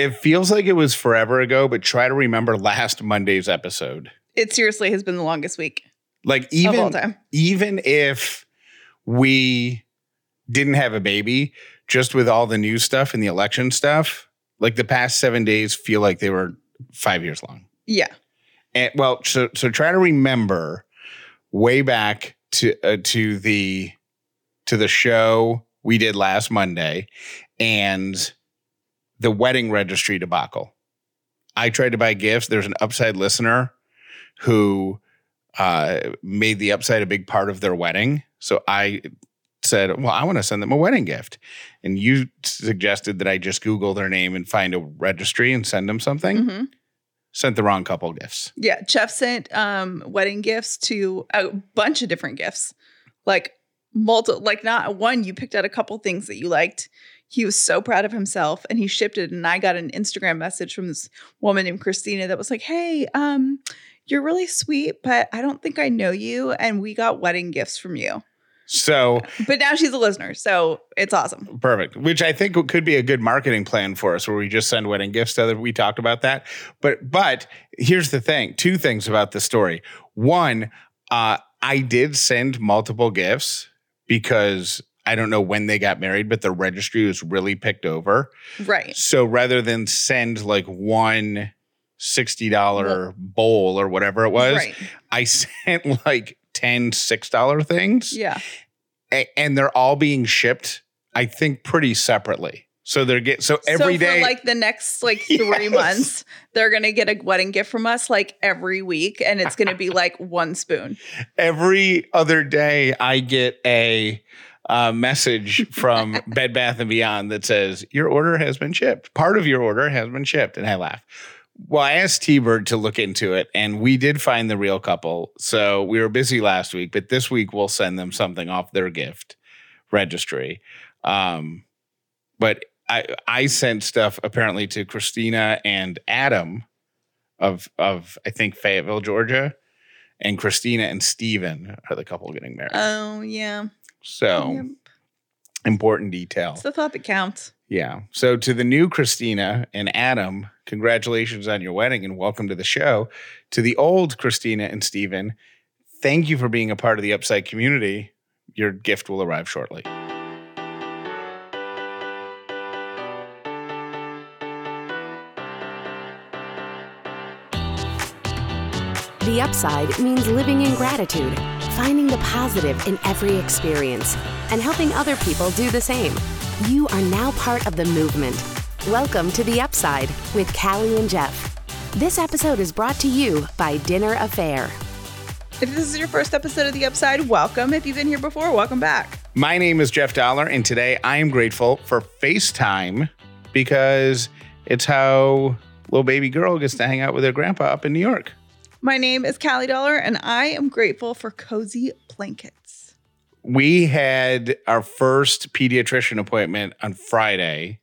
It feels like it was forever ago, but try to remember last Monday's episode. It seriously has been the longest week Like of all even time. even if we didn't have a baby, just with all the news stuff and the election stuff, like the past seven days feel like they were five years long. Yeah. And well, so so try to remember way back to uh, to the to the show we did last Monday and the wedding registry debacle. I tried to buy gifts. There's an upside listener who uh, made the upside a big part of their wedding. So I said, "Well, I want to send them a wedding gift," and you suggested that I just Google their name and find a registry and send them something. hmm Sent the wrong couple gifts. Yeah. Jeff sent um wedding gifts to a bunch of different gifts. Like multiple, like not one, you picked out a couple things that you liked. He was so proud of himself and he shipped it. And I got an Instagram message from this woman named Christina that was like, Hey, um, you're really sweet, but I don't think I know you. And we got wedding gifts from you. So But now she's a listener, so it's awesome. perfect, which I think could be a good marketing plan for us, where we just send wedding gifts to other. We talked about that, but but here's the thing: two things about the story. One, uh, I did send multiple gifts because I don't know when they got married, but the registry was really picked over. Right. So rather than send like one sixty dollar bowl or whatever it was, Right. I sent like 10 six dollar things Yeah. a- and they're all being shipped i think pretty separately so they're get so every so day like the next like three Yes. months, they're gonna get a wedding gift from us like every week, and it's gonna be like one spoon. every other day i get a uh, message from bed bath and beyond that says your order has been shipped. Part of your order has been shipped. And i laugh. Well i asked t-bird to look into it and we did find the real couple. So we were busy last week but this week we'll send them something off their gift registry. Um, but I I sent stuff apparently to Christina and Adam of of I think Fayetteville, Georgia, and Christina and Steven are the couple getting married. Oh yeah. So Yep. important detail. It's the thought that counts. yeah. So to the new Christina and Adam, congratulations on your wedding and welcome to the show. To the old Christina and Stephen, thank you for being a part of the Upside community. Your gift will arrive shortly. The upside means living in gratitude, finding the positive in every experience, and helping other people do the same. You are now part of the movement. Welcome to The Upside with Callie and Jeff. This episode is brought to you by Dinner Affair. If this is your first episode of The Upside, welcome. If you've been here before, welcome back. My name is Jeff Dauler, and today I am grateful for FaceTime because it's how little baby girl gets to hang out with her grandpa up in New York. My name is Callie Dauler, and I am grateful for cozy blankets. We had our first pediatrician appointment on Friday,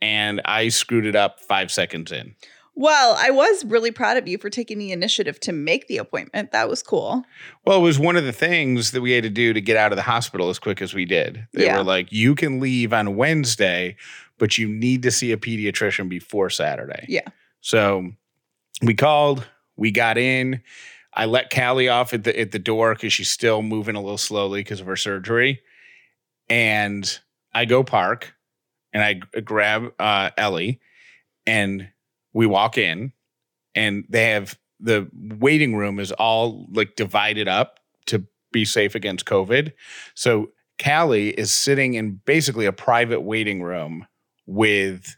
and I screwed it up five seconds in. Well, I was really proud of you for taking the initiative to make the appointment. That was cool. Well, it was one of the things that we had to do to get out of the hospital as quick as we did. They Yeah. were like, you can leave on Wednesday, but you need to see a pediatrician before Saturday. Yeah. So we called, we got in. I let Callie off at the at the door because she's still moving a little slowly because of her surgery. And I go park and I grab uh, Ellie and we walk in and they have the waiting room is all like divided up to be safe against COVID. So Callie is sitting in basically a private waiting room with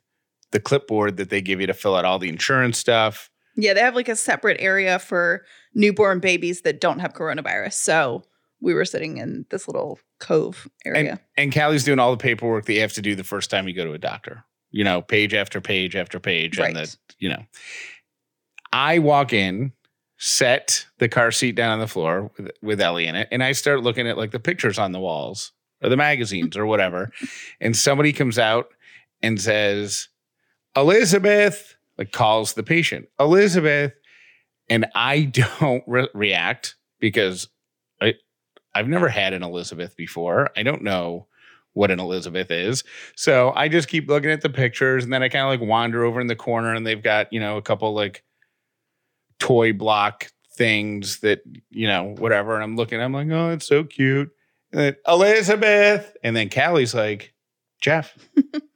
the clipboard that they give you to fill out all the insurance stuff. Yeah, they have like a separate area for newborn babies that don't have coronavirus. So we were sitting in this little cove area. And and Callie's doing all the paperwork that you have to do the first time you go to a doctor. You know, page after page after page. And Right. the, you know. I walk in, set the car seat down on the floor with, with Ellie in it, and I start looking at like the pictures on the walls or the magazines or whatever. And somebody comes out and says, Elizabeth, like calls the patient, Elizabeth. And I don't re- react because I, I've never had an Elizabeth before. I don't know what an Elizabeth is. So I just keep looking at the pictures and then I kind of like wander over in the corner and they've got, you know, a couple like toy block things that, you know, whatever. And I'm looking, I'm like, oh, it's so cute. And then, Elizabeth. And then Callie's like, Jeff,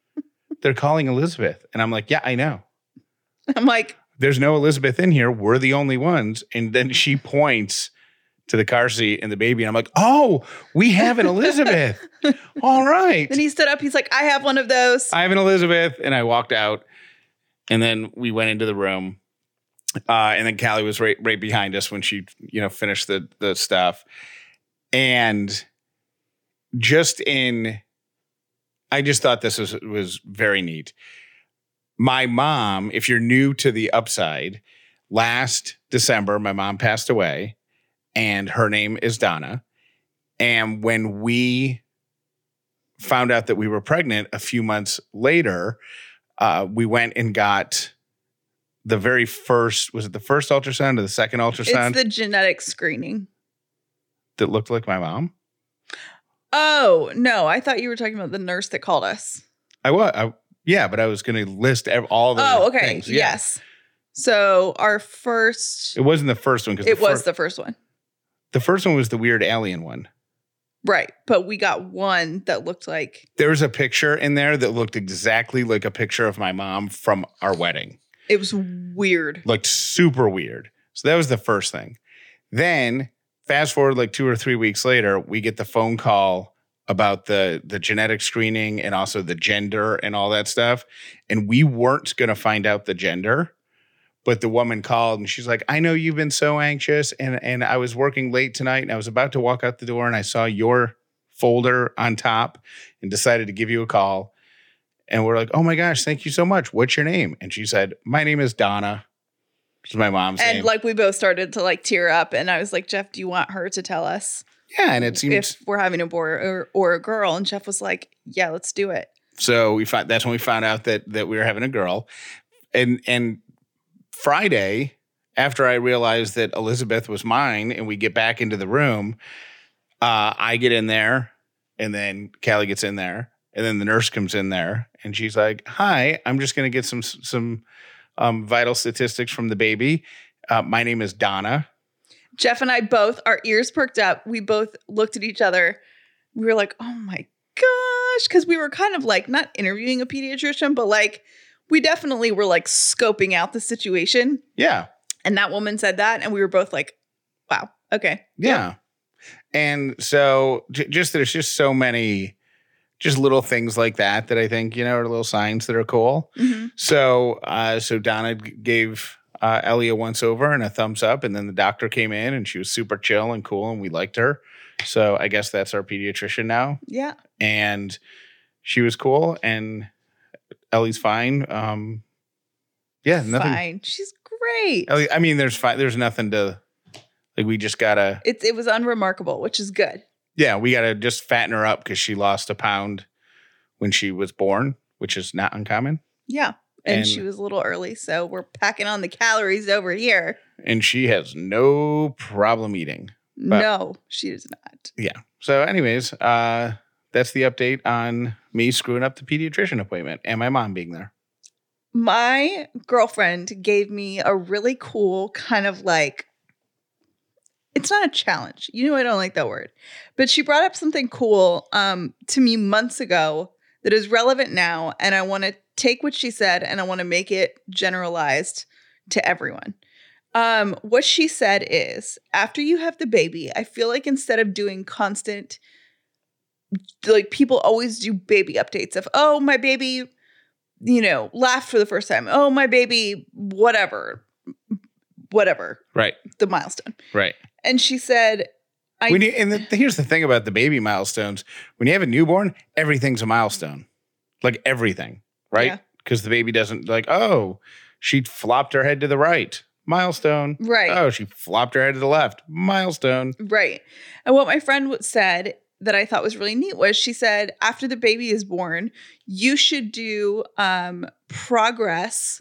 they're calling Elizabeth. And I'm like, yeah, I know. I'm like, There's no Elizabeth in here. We're the only ones. And then she points to the car seat and the baby. And I'm like, oh, we have an Elizabeth. All right. then he stood up. He's like, I have one of those. I have an Elizabeth. And I walked out. And then we went into the room. Uh, and then Callie was right right behind us when she, you know, finished the the stuff. And just in I just thought this was was very neat. My mom, if you're new to the upside, last December, my mom passed away, and her name is Donna. And when we found out that we were pregnant a few months later, uh, we went and got the very first was it the first ultrasound or the second ultrasound It's the genetic screening. that looked like my mom? Oh, no. I thought you were talking about the nurse that called us. I was, I, yeah, but I was going to list ev- all the. Oh, okay. things. Yeah. Yes. So our first, It wasn't the first one because it the was fir- the first one. the first one was the weird alien one. Right. But we got one that looked like, There was a picture in there that looked exactly like a picture of my mom from our wedding. it was weird. Looked super weird. So that was the first thing. Then fast forward like two or three weeks later, we get the phone call about the the genetic screening and also the gender and all that stuff. And we weren't gonna find out the gender. But the woman called and she's like, I know you've been so anxious and and I was working late tonight and I was about to walk out the door and I saw your folder on top and decided to give you a call. And we're like, oh my gosh, thank you so much. What's your name? And she said, My name is Donna. Which is my mom's name. And name. like we both started to like tear up. And I was like, Jeff, do you want her to tell us yeah, and it seems if we're having a boy or, or a girl? And Jeff was like, yeah, let's do it. so we found that's when we found out that that we were having a girl. And and Friday, after I realized that Elizabeth was mine and we get back into the room, uh, I get in there and then Callie gets in there. And then the nurse comes in there and she's like, Hi, I'm just gonna get some some um, vital statistics from the baby. Uh, my name is Donna. Jeff and I both, our ears perked up. We both looked at each other. We were like, oh my gosh. Cause we were kind of like not interviewing a pediatrician, but like we definitely were like scoping out the situation. Yeah. And that woman said that. And we were both like, wow, okay. Yeah. And so j- just there's just so many just little things like that that I think, you know, are little signs that are cool. Mhm. So uh so Donna gave uh Ellie a once over and a thumbs up and then the doctor came in and she was super chill and cool and we liked her. So I guess that's our pediatrician now Yeah. and she was cool and Ellie's fine. Um yeah, nothing Fine. She's great. Ellie, I mean there's fine there's nothing to like we just got to It, it was unremarkable, which is good. Yeah, we got to just fatten her up because she lost a pound when she was born, which is not uncommon. Yeah. And, And- she was a little early. So we're packing on the calories over here. And she has no problem eating. But- no, she does not. Yeah. So, anyways, uh, that's the update on me screwing up the pediatrician appointment and my mom being there. my girlfriend gave me a really cool kind of like it's not a challenge you know i don't like that word but she brought up something cool um, to me months ago that is relevant now and i want to take what she said and i want to make it generalized to everyone um, what she said is after you have the baby i feel like instead of doing constant like people always do baby updates of oh my baby you know, laughed for the first time. Oh, my baby, whatever, whatever, Right. the milestone. Right. And she said, I, when you, and the, here's the thing about the baby milestones when you have a newborn, everything's a milestone. Like everything. Right. Because the baby doesn't, like, oh, she flopped her head to the right. Milestone. right, Oh, she flopped her head to the left. Milestone. right. And what my friend said that I thought was really neat was she said, after the baby is born, you should do um, progress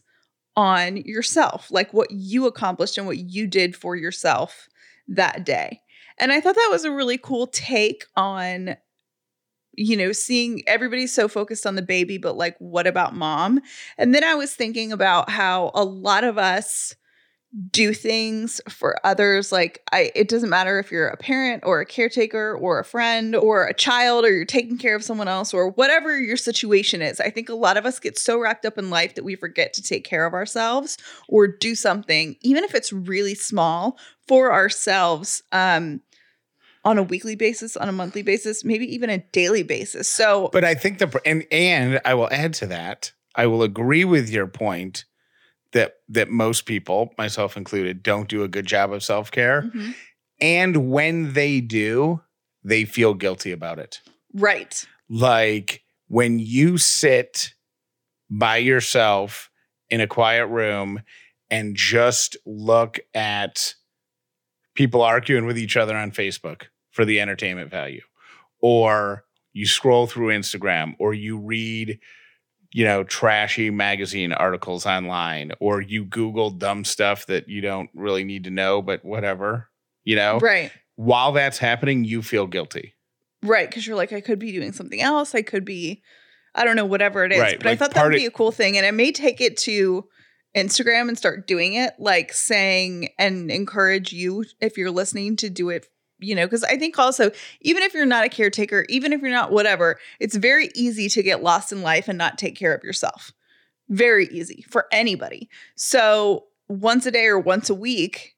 on yourself, like what you accomplished and what you did for yourself that day. And I thought that was a really cool take on you know, seeing everybody's so focused on the baby, but like, what about mom? And then I was thinking about how a lot of us do things for others like i it doesn't matter if you're a parent or a caretaker or a friend or a child or you're taking care of someone else or whatever your situation is i think a lot of us get so wrapped up in life that we forget to take care of ourselves or do something even if it's really small for ourselves um on a weekly basis on a monthly basis maybe even a daily basis so But I think the and and I will add to that. I will agree with your point that that most people, myself included, don't do a good job of self care. Mhm. And when they do, they feel guilty about it. right Like when you sit by yourself in a quiet room and just look at people arguing with each other on Facebook for the entertainment value, or you scroll through Instagram, or you read, you know, trashy magazine articles online, or you Google dumb stuff that you don't really need to know, but whatever, you know, right while that's happening, you feel guilty. Right, because you're like, I could be doing something else. I could be, I don't know, whatever it is. Right, But I thought that would be a cool thing. And I may take it to Instagram and start doing it, like saying and encourage you if you're listening to do it, you know, because I think also, even if you're not a caretaker, even if you're not whatever, it's very easy to get lost in life and not take care of yourself. Very easy for anybody. So once a day or once a week,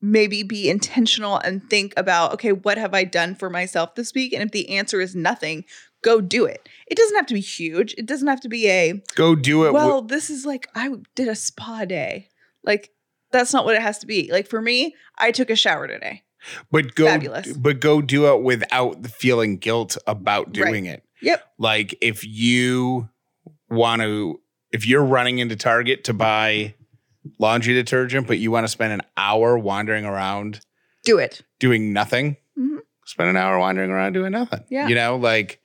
maybe be intentional and think about okay what have i done for myself this week and if the answer is nothing go do it it doesn't have to be huge it doesn't have to be a Go do it. well this is like i did a spa day like that's not what it has to be like for me i took a shower today but go fabulous. but go do it without feeling guilt about Right. doing it yep like if you want to if you're running into target to buy laundry detergent but you want to spend an hour wandering around do it doing nothing Mhm. spend an hour wandering around doing nothing Yeah. you know like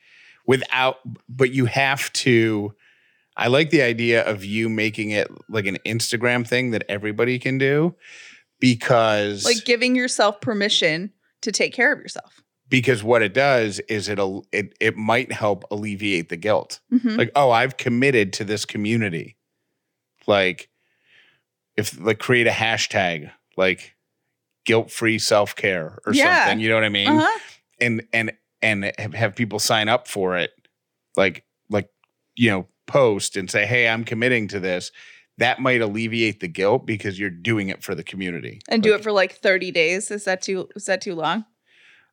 without but you have to i like the idea of you making it like an instagram thing that everybody can do because like giving yourself permission to take care of yourself because what it does is it'll it it might help alleviate the guilt. Mhm. Like, oh, I've committed to this community. Like if like create a hashtag like guilt-free self-care or Yeah. something, you know what I mean? uh-huh And and and have, have people sign up for it like like you know, post and say, "Hey, I'm committing to this." That might alleviate the guilt because you're doing it for the community. and do it for like 30 days is that too is that too long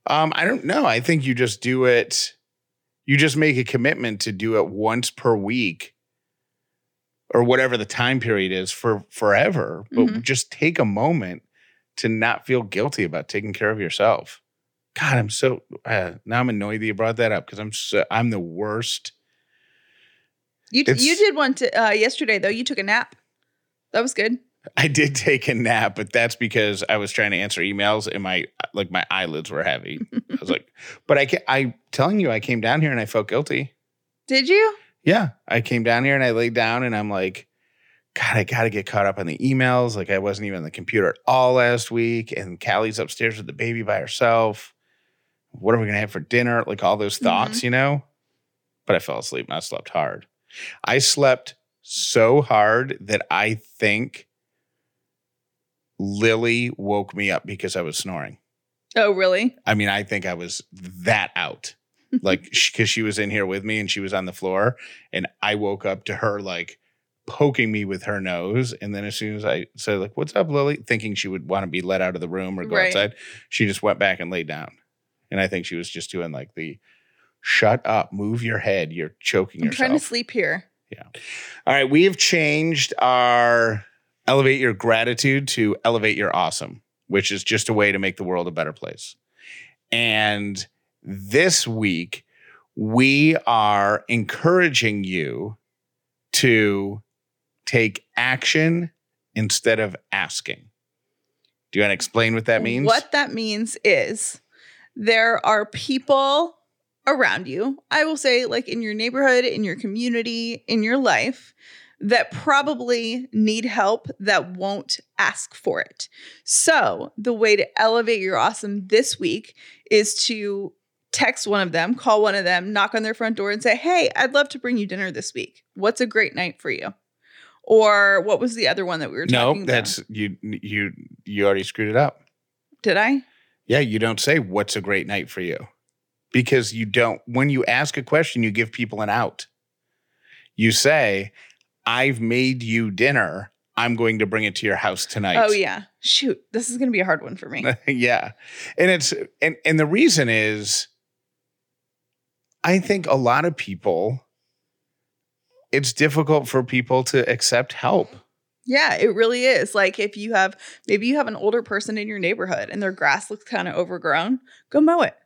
Um, I don't know. I think you just do it. You just make a commitment to do it once per week, or whatever the time period is for forever. But Mhm. just take a moment to not feel guilty about taking care of yourself. God, I'm so uh, now I'm annoyed that you brought that up because I'm so I'm the worst. you, It's- you did one to, uh, yesterday though you took a nap that was good I did take a nap, but that's because I was trying to answer emails and my like my eyelids were heavy. I was like, but I I telling you, I came down here and I felt guilty. did you Yeah, I came down here and I laid down and I'm like, God, I got to get caught up on the emails. Like I wasn't even on the computer at all last week, and Callie's upstairs with the baby by herself. What are we gonna have for dinner? Like all those mm-hmm. thoughts, you know. But I fell asleep and I slept hard. I slept so hard that I think Lily woke me up because I was snoring. oh really I mean, I think I was that out. Like, because she was in here with me and she was on the floor, and I woke up to her like poking me with her nose. And then as soon as I said, like, what's up, Lily? Thinking she would want to be let out of the room or go Right. outside, she just went back and laid down. And I think she was just doing like the shut up, move your head, you're choking yourself. i'm yourself. trying to sleep here Yeah. All right, we have changed our elevate your gratitude to elevate your awesome, which is just a way to make the world a better place. And this week, we are encouraging you to take action instead of asking. Do you want to explain what that means? What that means is there are people around you, I will say, like in your neighborhood, in your community, in your life, that probably need help that won't ask for it. So, the way to elevate your awesome this week is to text one of them, call one of them, knock on their front door and say, Hey, I'd love to bring you dinner this week. What's a great night for you? Or what was the other one that we were No, talking about? No, that's you. You you already screwed it up. Did I? Yeah, you don't say what's a great night for you because you don't. When you ask a question, you give people an out. You say, "I've made you dinner. I'm going to bring it to your house tonight." Oh, yeah. Shoot. This is going to be a hard one for me. yeah, and it's and and the reason is, I think a lot of people. It's difficult for people to accept help. Yeah, it really is. Like if you have maybe you have an older person in your neighborhood and their grass looks kind of overgrown, go mow it.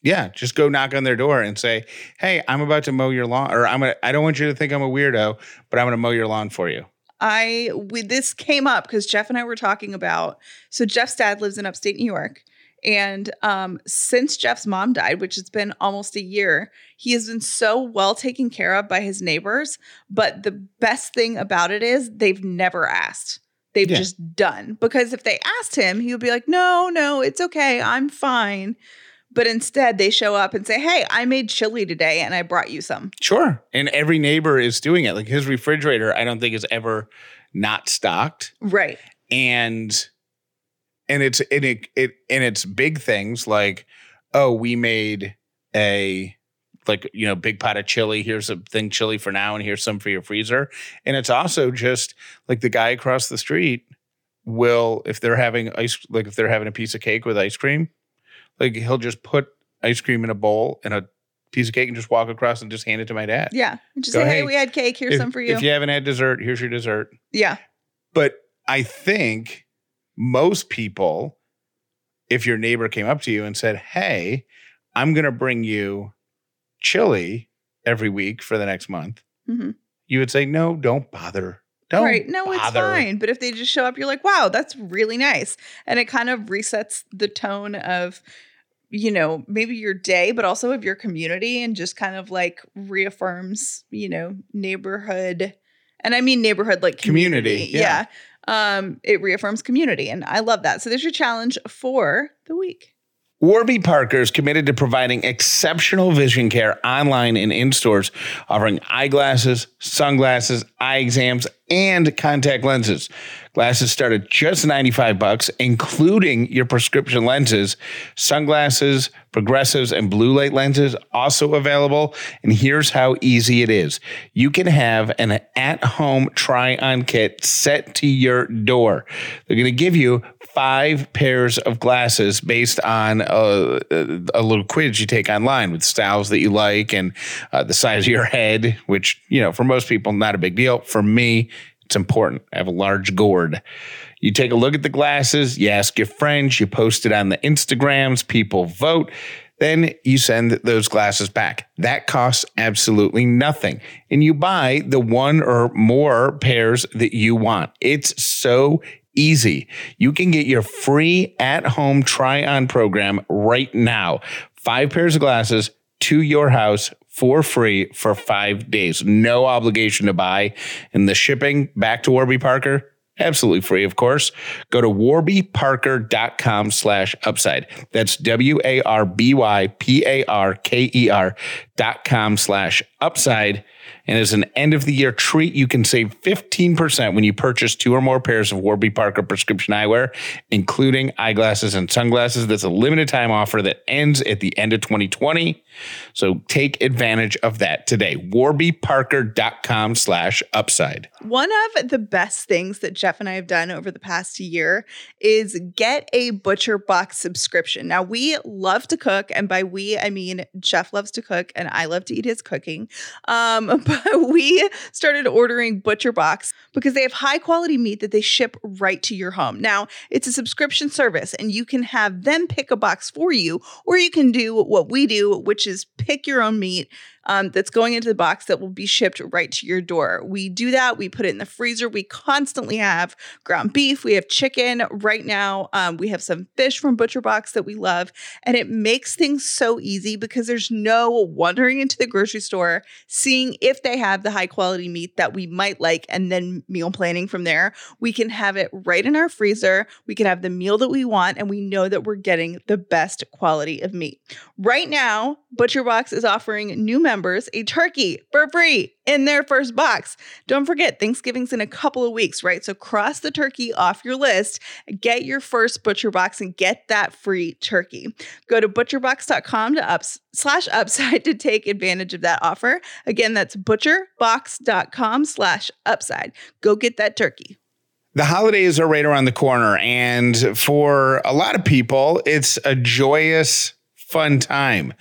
Yeah, just go knock on their door and say, "Hey, I'm about to mow your lawn, or I'm gonna. I don't want you to think I'm a weirdo, but I'm gonna mow your lawn for you." I we this came up because Jeff and I were talking about. So Jeff's dad lives in upstate New York, and um, since Jeff's mom died, which has been almost a year, he has been so well taken care of by his neighbors. But the best thing about it is they've never asked. They've Yeah. just done because if they asked him, he would be like, "No, no, it's okay, I'm fine." But instead, they show up and say, "Hey, I made chili today, and I brought you some." Sure, and every neighbor is doing it. Like his refrigerator, I don't think is ever not stocked, Right. and and it's and it, it and it's big things like, oh, we made a like you know big pot of chili. Here's a thing chili for now, and here's some for your freezer. And it's also just like the guy across the street will if they're having ice like if they're having a piece of cake with ice cream, like he'll just put ice cream in a bowl and a piece of cake and just walk across and just hand it to my dad. Yeah. And just Go, say, "Hey, "Hey, we had cake. Here's if, some for you." If you haven't had dessert, here's your dessert. yeah. But I think most people, if your neighbor came up to you and said, Hey, I'm going to bring you chili every week for the next month, hmm you would say, No, don't bother. Don't right. No, it's fine. But if they just show up, you're like, wow, that's really nice. And it kind of resets the tone of, you know, maybe your day, but also of your community and just kind of like reaffirms, you know, neighborhood. And I mean neighborhood like community. Community, yeah. yeah. Um, it reaffirms community. And I love that. So there's your challenge for the week. Warby Parker is committed to providing exceptional vision care online and in stores, offering eyeglasses, sunglasses, eye exams, and contact lenses. Glasses start at just 95 bucks, including your prescription lenses, sunglasses, progressives, and blue light lenses also available. And here's how easy it is. You can have an at-home try-on kit set to your door. They're going to give you five pairs of glasses based on a, a little quiz you take online with styles that you like and uh, the size of your head, which, you know, for most people, not a big deal. For me, it's important. I have a large gourd. You take a look at the glasses, you ask your friends, you post it on the Instagrams, people vote. Then you send those glasses back. That costs absolutely nothing. And you buy the one or more pairs that you want. It's so easy. You can get your free at home try on program right now. Five pairs of glasses to your house for free for five days. No obligation to buy. And the shipping back to Warby Parker, absolutely free, of course. Go to warbyparker.com slash upside. That's W A R B Y P A R K E R dot com slash upside. And as an end of the year treat, you can save 15% when you purchase two or more pairs of Warby Parker prescription eyewear, including eyeglasses and sunglasses. That's a limited time offer that ends at the end of 2020. So take advantage of that today. warbyparker.com slash upside. One of the best things that Jeff and I have done over the past year is get a Butcher Box subscription. Now, we love to cook, and by we, I mean Jeff loves to cook, and I love to eat his cooking. Um, but we started ordering Butcher Box because they have high quality meat that they ship right to your home. Now, it's a subscription service, and you can have them pick a box for you, or you can do what we do, which is pick your own meat um, that's going into the box that will be shipped right to your door. We do that. We put it in the freezer. We constantly have ground beef. We have chicken. Right now, um, we have some fish from Butcher Box that we love. And it makes things so easy because there's no wandering into the grocery store, seeing if they have the high quality meat that we might like, and then meal planning from there. We can have it right in our freezer. We can have the meal that we want, and we know that we're getting the best quality of meat. Right now, ButcherBox is offering new members a turkey for free in their first box. Don't forget, Thanksgiving's in a couple of weeks, right? So cross the turkey off your list, get your first Butcher Box, and get that free turkey. Go to butcherbox.com to ups slash upside to take advantage of that offer. Again, that's butcherbox.com slash upside. Go get that turkey. The holidays are right around the corner, and for a lot of people, it's a joyous, fun time,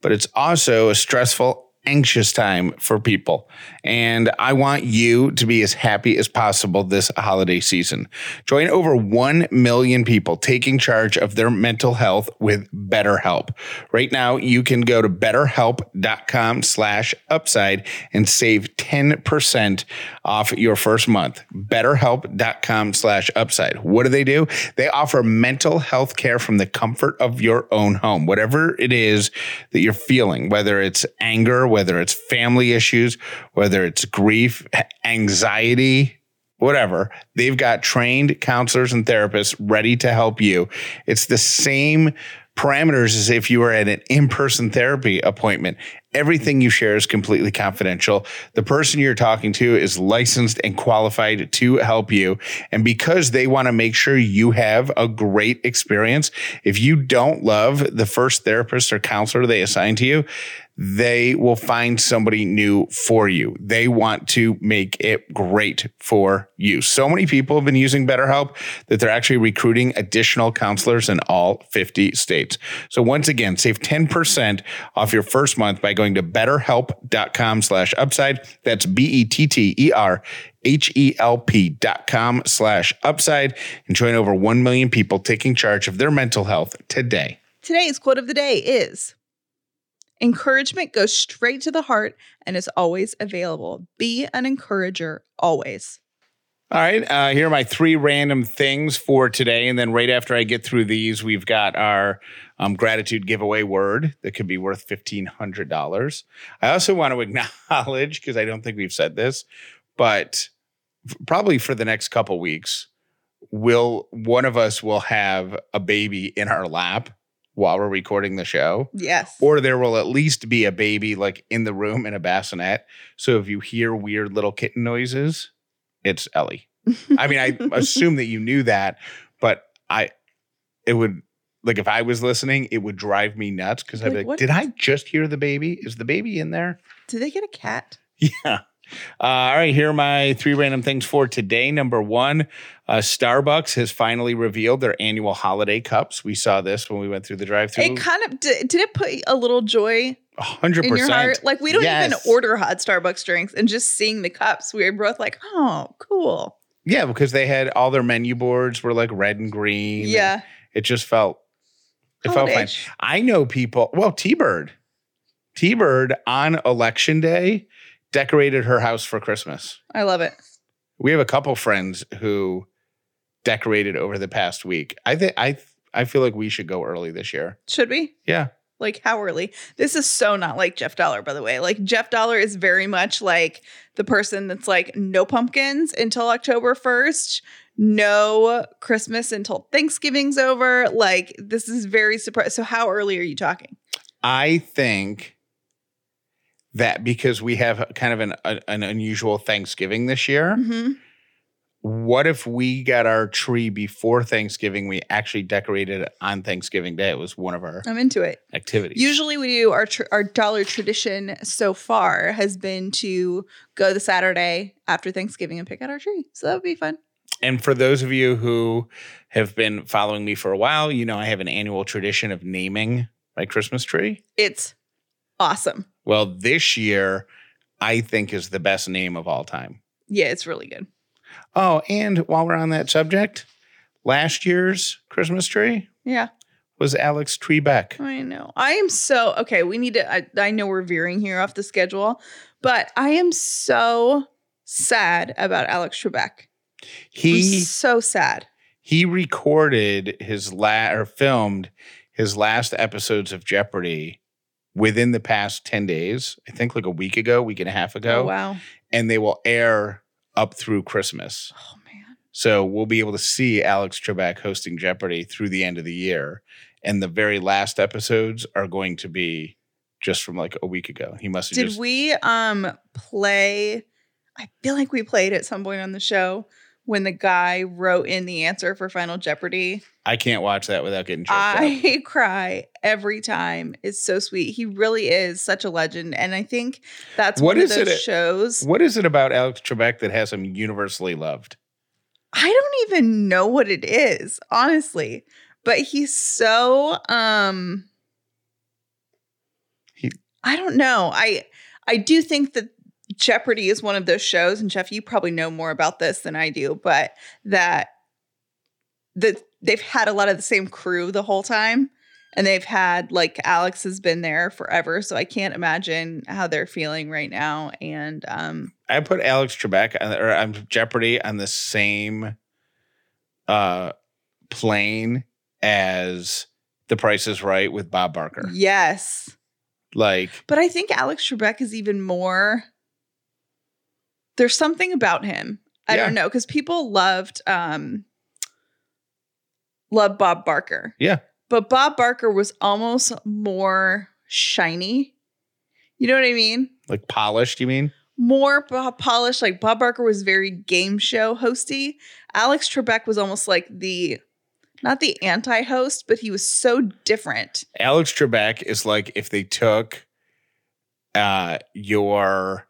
but it's also a stressful, anxious time for people. And I want you to be as happy as possible this holiday season. Join over 1 million people taking charge of their mental health with BetterHelp. Right now, you can go to betterhelp.com slash upside and save 10% off your first month. Betterhelp.com slash upside. What do they do? They offer mental health care from the comfort of your own home. Whatever it is that you're feeling, whether it's anger, whether it's family issues, whether it's grief, anxiety, whatever, they've got trained counselors and therapists ready to help you. It's the same parameters as if you were at an in person therapy appointment. Everything you share is completely confidential. The person you're talking to is licensed and qualified to help you. And because they want to make sure you have a great experience, if you don't love the first therapist or counselor they assign to you, they will find somebody new for you. They want to make it great for you. So many people have been using BetterHelp that they're actually recruiting additional counselors in all 50 states. So once again, save 10% off your first month by going to betterhelp.com slash upside. That's B-E-T-T-E-R H-E-L-P dot com slash upside and join over 1 million people taking charge of their mental health today. Today's quote of the day is Encouragement goes straight to the heart and is always available. Be an encourager always. All right. Uh, here are my three random things for today. And then right after I get through these, we've got our um, gratitude giveaway word that could be worth $1,500. I also want to acknowledge, because I don't think we've said this, but f- probably for the next couple weeks, will one of us will have a baby in our lap while we're recording the show. Yes. Or there will at least be a baby like in the room in a bassinet. So if you hear weird little kitten noises, it's Ellie. I mean, I assume that you knew that, but I, it would, like if I was listening, it would drive me nuts because I'd be Like, what- did I just hear the baby? Is the baby in there? Did they get a cat? Yeah. Uh, all right, here are my three random things for today. Number one, uh, Starbucks has finally revealed their annual holiday cups. We saw this when we went through the drive-through. It kind of did, did it put a little joy hundred in your percent. heart? Like we don't Yes. even order hot Starbucks drinks and just seeing the cups, we were both like, oh, cool. Yeah, because they had all their menu boards were like red and green. and Yeah. it just felt it felt fine. I know people. Well, T Bird, T Bird on election day decorated her house for Christmas. I love it. We have a couple friends who decorated over the past week. I think I I feel like we should go early this year. Should we? Yeah. Like how early? This is so not like Jeff Dauler, by the way. Like Jeff Dauler is very much like the person that's like no pumpkins until October 1st, no Christmas until Thanksgiving's over. Like this is very surprised. So how early are you talking? I think that because we have kind of an a- an unusual Thanksgiving this year, hmm what if we got our tree before Thanksgiving? We actually decorated it on Thanksgiving Day. It was one of our I'm into it. activities. Usually we do our tr- our Dauler tradition so far has been to go the Saturday after Thanksgiving and pick out our tree. So that would be fun. And for those of you who have been following me for a while, you know I have an annual tradition of naming my Christmas tree. It's awesome. Well, this year I think is the best name of all time. Yeah, it's really good. Oh, and while we're on that subject, last year's Christmas tree Yeah. was Alex Trebek. I know. I am so okay. We need to. I, I know we're veering here off the schedule, but I am so sad about Alex Trebek. I'm so sad. he recorded his last or filmed his last episodes of Jeopardy within the past 10 days. I think like a week ago, week and a half ago, Oh wow. and they will air up through Christmas. Oh man. So we'll be able to see Alex Trebek hosting Jeopardy through the end of the year. And the very last episodes are going to be just from like a week ago. He must have Did just we um play? I feel like we played at some point on the show when the guy wrote in the answer for Final Jeopardy. I can't watch that without getting choked up. I cry every time. It's so sweet. He really is such a legend, and I think that's What one is of those it- shows. What is it about Alex Trebek that has him universally loved? I don't even know what it is, honestly. But he's so um He- I don't know. I I do think that Jeopardy is one of those shows, and Jeff, you probably know more about this than I do, but that that they've had a lot of the same crew the whole time. And they've had like Alex has been there forever. So I can't imagine how they're feeling right now. And um I put Alex Trebek on, or um, Jeopardy on the same uh, plane as The Price is Right with Bob Barker. yes. Like, But I think Alex Trebek is even more. There's something about him. I Yeah. don't know because people loved um loved Bob Barker, yeah, but Bob Barker was almost more shiny. You know what I mean? like polished. You mean? More po- polished. Like Bob Barker was very game show hosty. Alex Trebek was almost like the not the anti-host, but he was so different. Alex Trebek is like if they took uh, your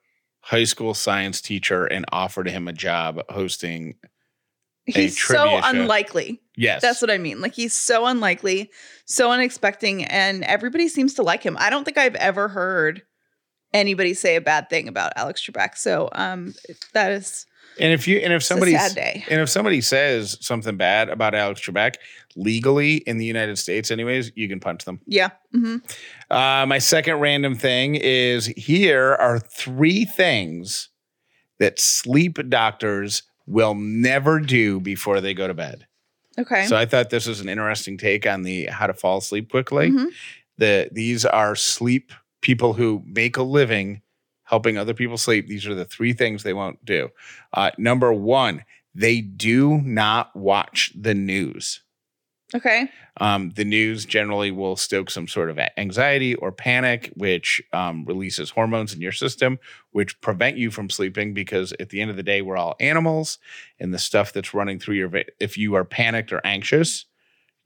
high school science teacher and offered him a job hosting. He's so show. unlikely. Yes, That's what I mean. Like he's so unlikely, so unexpecting, and everybody seems to like him. I don't think I've ever heard anybody say a bad thing about Alex Trebek. So um that is and if you and if somebody and if somebody says something bad about Alex Trebek legally in the United States, anyways, you can punch them. Yeah. hmm Uh, my second random thing is here are three things that sleep doctors will never do before they go to bed. Okay. So I thought this was an interesting take on the how to fall asleep quickly. Mhm. The these are sleep people who make a living helping other people sleep. These are the three things they won't do. Uh, number one, they do not watch the news. Okay. Um, the news generally will stoke some sort of anxiety or panic, which um, releases hormones in your system, which prevent you from sleeping. Because at the end of the day, we're all animals, and the stuff that's running through your, if you are panicked or anxious,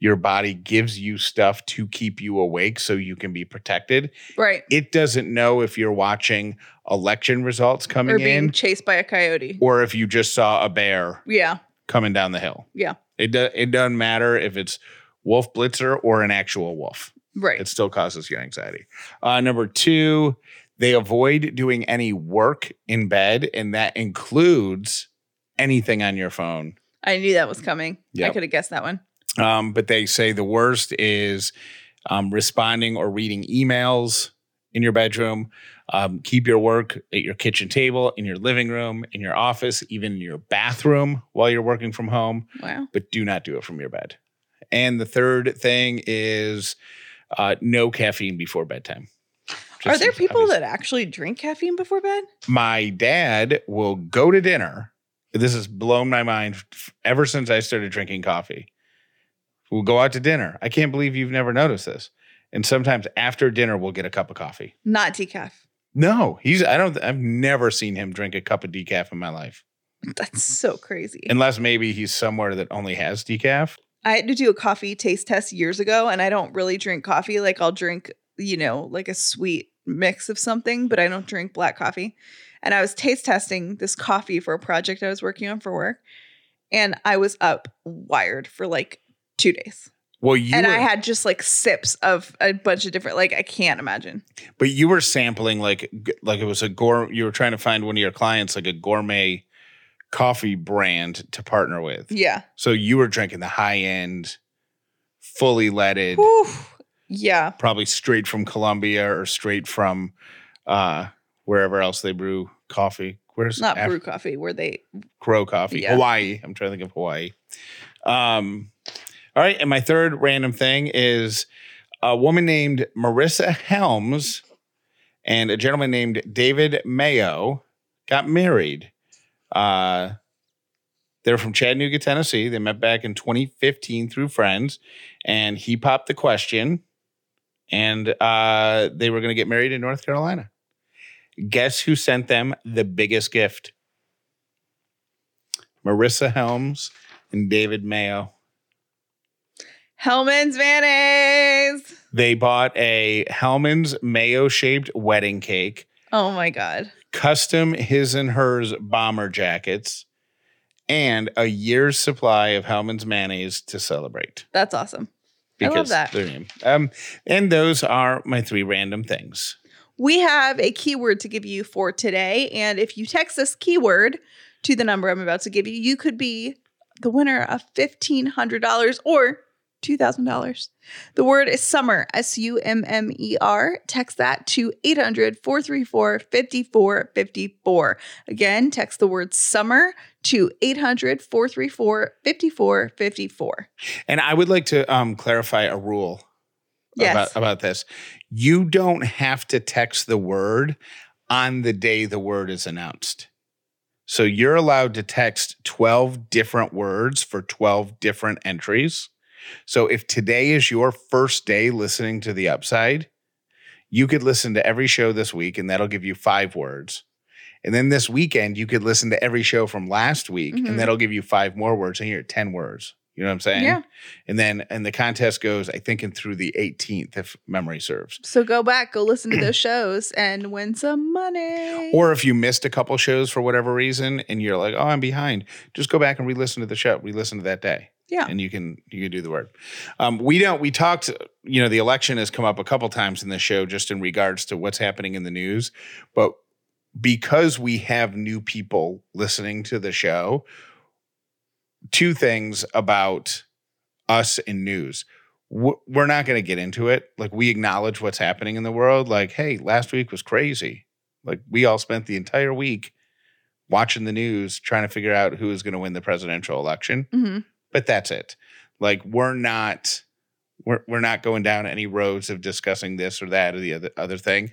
your body gives you stuff to keep you awake so you can be protected. Right. It doesn't know if you're watching election results coming in Or being in chased by a coyote. or if you just saw a bear Yeah. coming down the hill. Yeah. It do, it doesn't matter if it's wolf blitzer or an actual wolf. Right. It still causes you anxiety. Uh, number two, they avoid doing any work in bed, and that includes anything on your phone. I knew that was coming. I could have guessed that one. Um, but they say the worst is um, responding or reading emails in your bedroom. Um, keep your work at your kitchen table, in your living room, in your office, even in your bathroom while you're working from home. Wow. but do not do it from your bed. And the third thing is uh, no caffeine before bedtime. Are there people obvious. that actually drink caffeine before bed? My dad will go to dinner. This has blown my mind ever since I started drinking coffee. We'll go out to dinner. I can't believe you've never noticed this. And sometimes after dinner, we'll get a cup of coffee. Not decaf. No, he's, I don't, I've never seen him drink a cup of decaf in my life. That's so crazy. Unless maybe he's somewhere that only has decaf. I had to do a coffee taste test years ago, and I don't really drink coffee. Like I'll drink, you know, like a sweet mix of something, but I don't drink black coffee. And I was taste testing this coffee for a project I was working on for work, and I was up wired for like two days. Well, you and were- I had just like sips of a bunch of different, like I can't imagine. But you were sampling like like it was a gourmet. You were trying to find one of your clients like a gourmet coffee brand to partner with. Yeah. So you were drinking the high end, fully leaded, Whew. Yeah. probably straight from Colombia or straight from uh, wherever else they brew coffee. Where's Not Af- brew coffee, where they Crow Coffee, Yeah. Hawaii. I'm trying to think of Hawaii. Um, all right, and my third random thing is a woman named Marissa Helms and a gentleman named David Mayo got married. Uh, they're from Chattanooga, Tennessee. They met back in 2015 through friends, and he popped the question, and uh, they were going to get married in North Carolina. Guess who sent them the biggest gift? Marissa Helms and David Mayo. Hellmann's mayonnaise. They bought a Hellmann's mayo shaped wedding cake, Oh my god. custom his and hers bomber jackets, and a year's supply of Hellmann's mayonnaise to celebrate. That's awesome. I love that. their name. Um, and those are my three random things. We have a keyword to give you for today. And if you text this keyword to the number I'm about to give you, you could be the winner of $1,500 or $2,000. The word is summer, S U M M E R. Text that to 800 434 5454. Again, text the word summer to 800 434 5454. And I would like to um, clarify a rule Yes. about, about this. You don't have to text the word on the day the word is announced. So you're allowed to text 12 different words for 12 different entries. So if today is your first day listening to the upside, you could listen to every show this week and that'll give you five words. And then this weekend, you could listen to every show from last week Mhm. and that'll give you five more words and you're at 10 words. You know what I'm saying? Yeah. And then, and the contest goes, I think, and through the 18th, if memory serves. So go back, go listen to those shows and win some money. Or if you missed a couple shows for whatever reason and you're like, oh, I'm behind, just go back and re-listen to the show, re-listen to that day. Yeah. And you can you can do the word. Um, we don't we talked, you know, the election has come up a couple times in the show just in regards to what's happening in the news. But because we have new people listening to the show, two things about us in news. We're not going to get into it. Like we acknowledge what's happening in the world. Like, hey, last week was crazy. Like we all spent the entire week watching the news, trying to figure out who is going to win the presidential election. hmm But that's it. Like we're not we're we're not going down any roads of discussing this or that or the other other thing.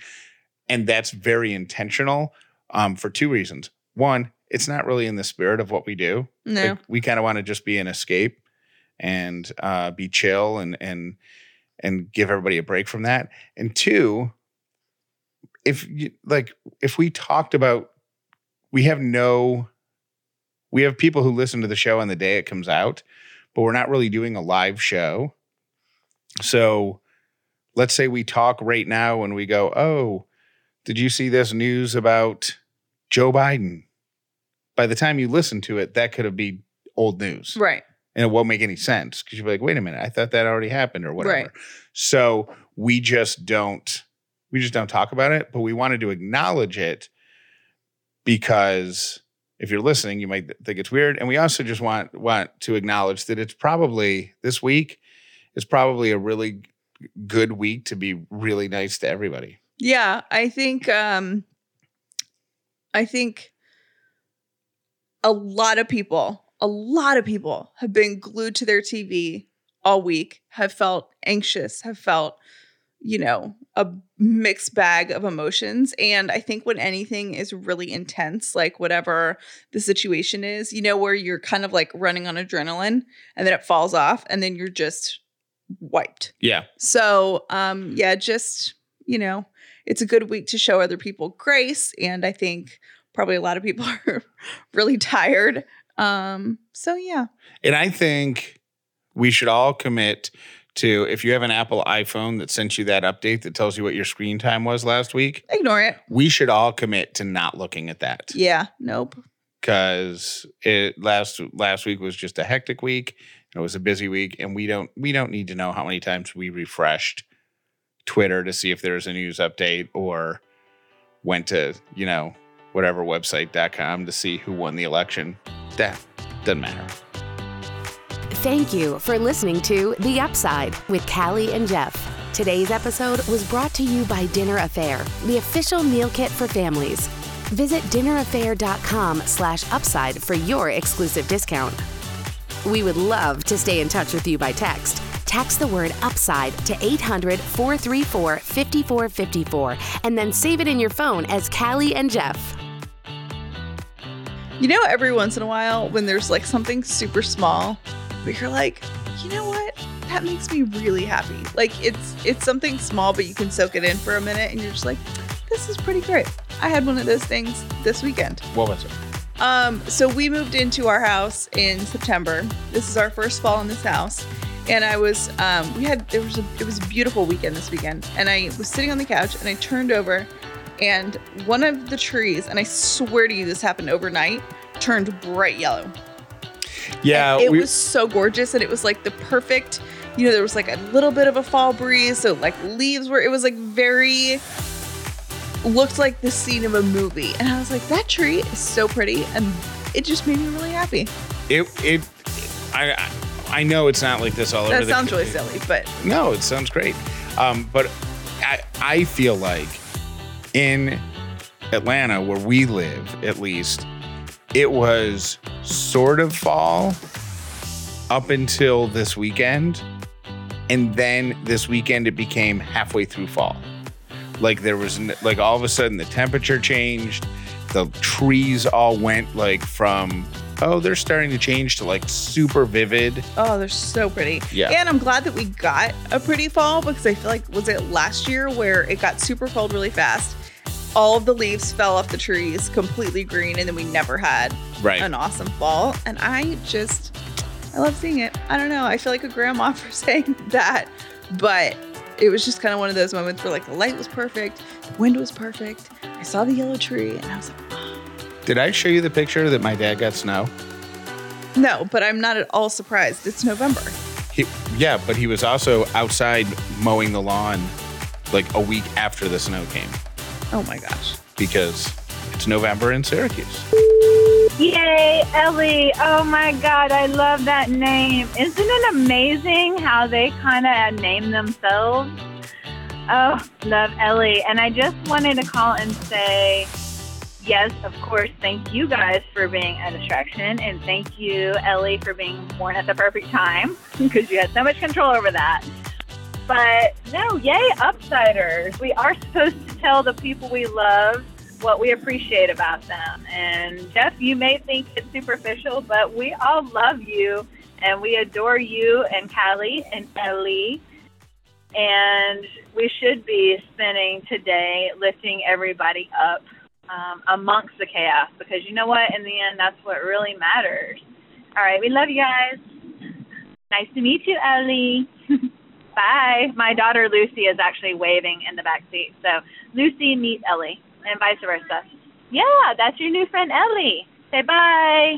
And that's very intentional um, for two reasons. One, it's not really in the spirit of what we do. No. Like, we kind of want to just be an escape and uh, be chill and and and give everybody a break from that. And two, if you like, if we talked about, we have no, we have people who listen to the show on the day it comes out, but we're not really doing a live show. So let's say we talk right now and we go, oh, did you see this news about Joe Biden? By the time you listen to it, that could have been old news right. and it won't make any sense because you'll be like, wait a minute, I thought that already happened or whatever. Right. So we just don't we just don't talk about it, but we wanted to acknowledge it because if you're listening, you might think it's weird. And we also just want want to acknowledge that it's probably this week is probably a really good week to be really nice to everybody. Yeah, I think um I think a lot of people, a lot of people have been glued to their TV all week, have felt anxious, have felt, you know, a mixed bag of emotions. And I think when anything is really intense, like whatever the situation is, you know, where you're kind of like running on adrenaline and then it falls off and then you're just wiped. Yeah. So, um, yeah, just you know, it's a good week to show other people grace, and I think probably a lot of people are really tired. Um, so yeah, And I think we should all commit to if you have an Apple iPhone that sent you that update that tells you what your screen time was last week, ignore it. we should all commit to not looking at that. Yeah, nope. Because it last last week was just a hectic week. It was a busy week, and we don't we don't need to know how many times we refreshed Twitter to see if there's a news update or went to, you know, whatever website.com to see who won the election. That doesn't matter. Thank you for listening to The Upside with Callie and Jeff. Today's episode was brought to you by Dinner Affair, the official meal kit for families. Visit dinneraffair.com slash upside for your exclusive discount. We would love to stay in touch with you by text. Text the word upside to 800 434 5454 and then save it in your phone as Callie and Jeff. You know, every once in a while, when there's like something super small, but you're like, you know what? That makes me really happy. Like it's it's something small, but you can soak it in for a minute, and you're just like, this is pretty great. I had one of those things this weekend. What was it? Um, so we moved into our house in September. This is our first fall in this house. And I was, um, we had, there was a, it was a beautiful weekend this weekend. And I was sitting on the couch and I turned over and one of the trees, and I swear to you, this happened overnight, turned bright yellow. Yeah, And it we- was so gorgeous. And it was like the perfect, you know, there was like a little bit of a fall breeze. So like leaves were, it was like very, looked like the scene of a movie. And I was like, that tree is so pretty. And it just made me really happy. it it I I- I know it's not like this all over. That the sounds really silly, but No, it sounds great. Um, but I I feel like in Atlanta, where we live, at least, it was sort of fall up until this weekend, and then this weekend it became halfway through fall. Like there was like all of a sudden the temperature changed, the trees all went like from oh they're starting to change to like super vivid. oh, they're so pretty. Yeah. And I'm glad that we got a pretty fall because I feel like, was it last year where it got super cold really fast? All of the leaves fell off the trees completely green, and then we never had Right. an awesome fall. And I just, I love seeing it. I don't know. I feel like a grandma for saying that, but it was just kind of one of those moments where like the light was perfect, the wind was perfect. I saw the yellow tree, and I was like, wow. Did I show you the picture that my dad got snow? no, but I'm not at all surprised. It's November. He, yeah, but he was also outside mowing the lawn like a week after the snow came Oh my gosh. because it's November in Syracuse. Yay, Ellie. Oh my God, I love that name. Isn't it amazing how they kind of name themselves? Oh, love Ellie. And I just wanted to call and say, yes, of course, thank you guys for being a distraction. And thank you, Ellie, for being born at the perfect time because you had so much control over that. But no, yay, Upsiders. We are supposed to tell the people we love what we appreciate about them. And Jeff, you may think it's superficial, but we all love you and we adore you and Callie and Ellie. And we should be spending today lifting everybody up um, amongst the chaos because you know what? In the end, that's what really matters. All right, we love you guys. Nice to meet you, Ellie. Bye. My daughter Lucy is actually waving in the back seat. So Lucy meet Ellie and vice versa. Yeah, that's your new friend Ellie. Say bye.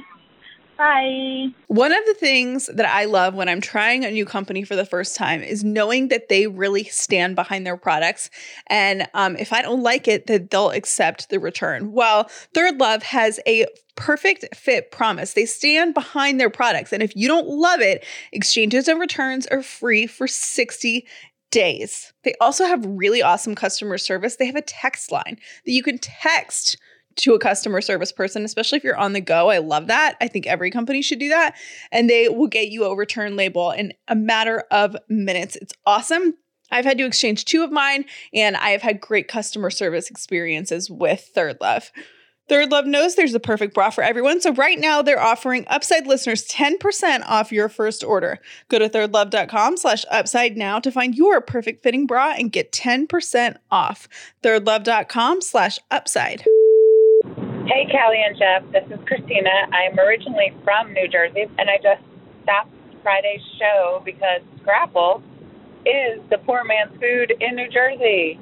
Bye. One of the things that I love when I'm trying a new company for the first time is knowing that they really stand behind their products. And um, if I don't like it, that they'll accept the return. Well, Third Love has a perfect fit promise. They stand behind their products. And if you don't love it, exchanges and returns are free for 60 days. They also have really awesome customer service. They have a text line that you can text to a customer service person, especially if you're on the go. I love that. I think every company should do that. And they will get you a return label in a matter of minutes. It's awesome. I've had to exchange two of mine, and I have had great customer service experiences with Third Love. Third Love knows there's the perfect bra for everyone. So right now they're offering Upside listeners 10% off your first order. Go to thirdlove.com slash upside now to find your perfect fitting bra and get 10% off. Thirdlove.com slash upside. Hey, Callie and Jeff. This is Christina. I'm originally from New Jersey, and I just stopped Friday's show because Scrapple is the poor man's food in New Jersey.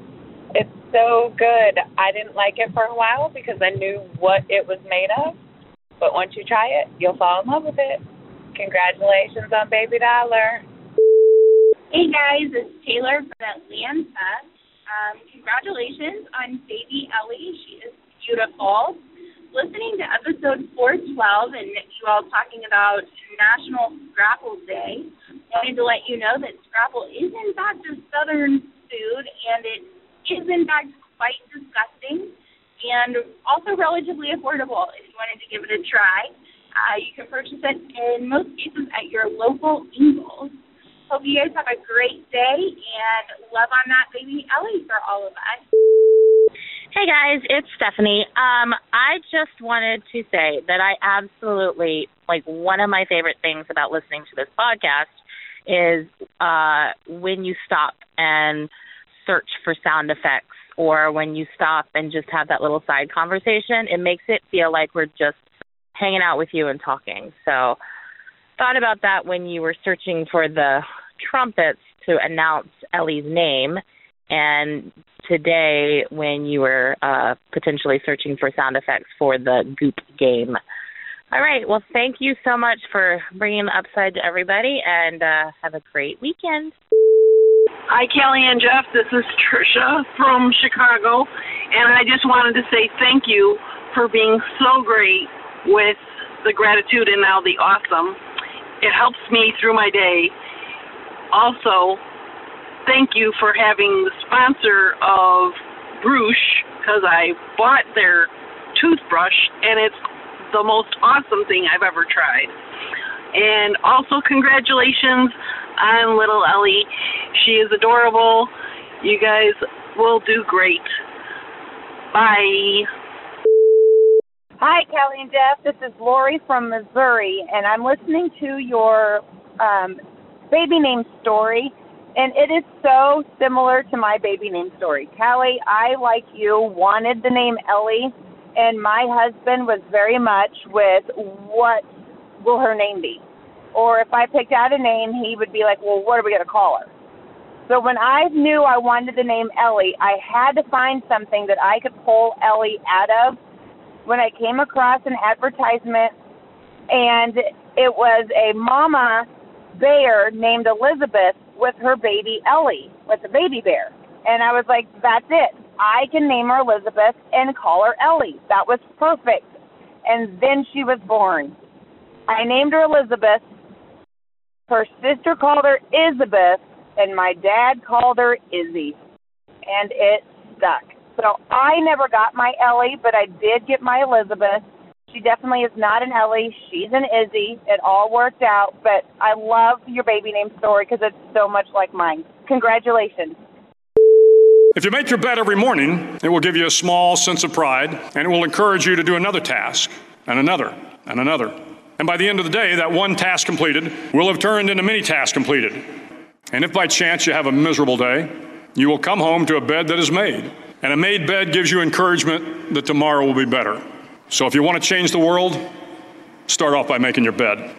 It's so good. I didn't like it for a while because I knew what it was made of, but once you try it, you'll fall in love with it. Congratulations on Baby Dauler. Hey guys, it's Taylor from Atlanta. Um, congratulations on baby Ellie. She is beautiful. Listening to episode 412 and you all talking about National Scrapple Day. Wanted to let you know that Scrapple is in fact a southern food and it is in fact quite disgusting and also relatively affordable if you wanted to give it a try. Uh, you can purchase it in most cases at your local Ingles. Hope you guys have a great day and love on that baby Ellie for all of us. Hey guys, it's Stephanie. Um, I just wanted to say that I absolutely like one of my favorite things about listening to this podcast is uh, when you stop and search for sound effects or when you stop and just have that little side conversation. It makes it feel like we're just hanging out with you and talking. So, thought about that when you were searching for the trumpets to announce Ellie's name, and today when you were uh, potentially searching for sound effects for the Goop game. All right. Well, thank you so much for bringing the upside to everybody, and uh, have a great weekend. Hi, Callie and Jeff. This is Trisha from Chicago, and I just wanted to say thank you for being so great with the gratitude and now the awesome. It helps me through my day. Also, thank you for having the sponsor of Bruush because I bought their toothbrush and it's the most awesome thing I've ever tried. And also, congratulations on little Ellie. She is adorable. You guys will do great. Bye. Hi, Callie and Jeff. This is Lori from Missouri, and I'm listening to your um, baby name story, and it is so similar to my baby name story. Callie, I, like you, wanted the name Ellie, and my husband was very much with what will her name be? Or if I picked out a name, he would be like, well, what are we going to call her? So when I knew I wanted the name Ellie, I had to find something that I could pull Ellie out of when I came across an advertisement, and it was a mama bear named Elizabeth with her baby Ellie, with the baby bear. And I was like, that's it. I can name her Elizabeth and call her Ellie. That was perfect. And then she was born. I named her Elizabeth. Her sister called her Isabeth, and my dad called her Izzy. And it stuck. So I never got my Ellie, but I did get my Elizabeth. She definitely is not an Ellie. She's an Izzy. It all worked out. But I love your baby name story because it's so much like mine. Congratulations. If you make your bed every morning, it will give you a small sense of pride and it will encourage you to do another task and another and another. And by the end of the day, that one task completed will have turned into many tasks completed. And if by chance you have a miserable day, you will come home to a bed that is made. And a made bed gives you encouragement that tomorrow will be better. So if you want to change the world, start off by making your bed.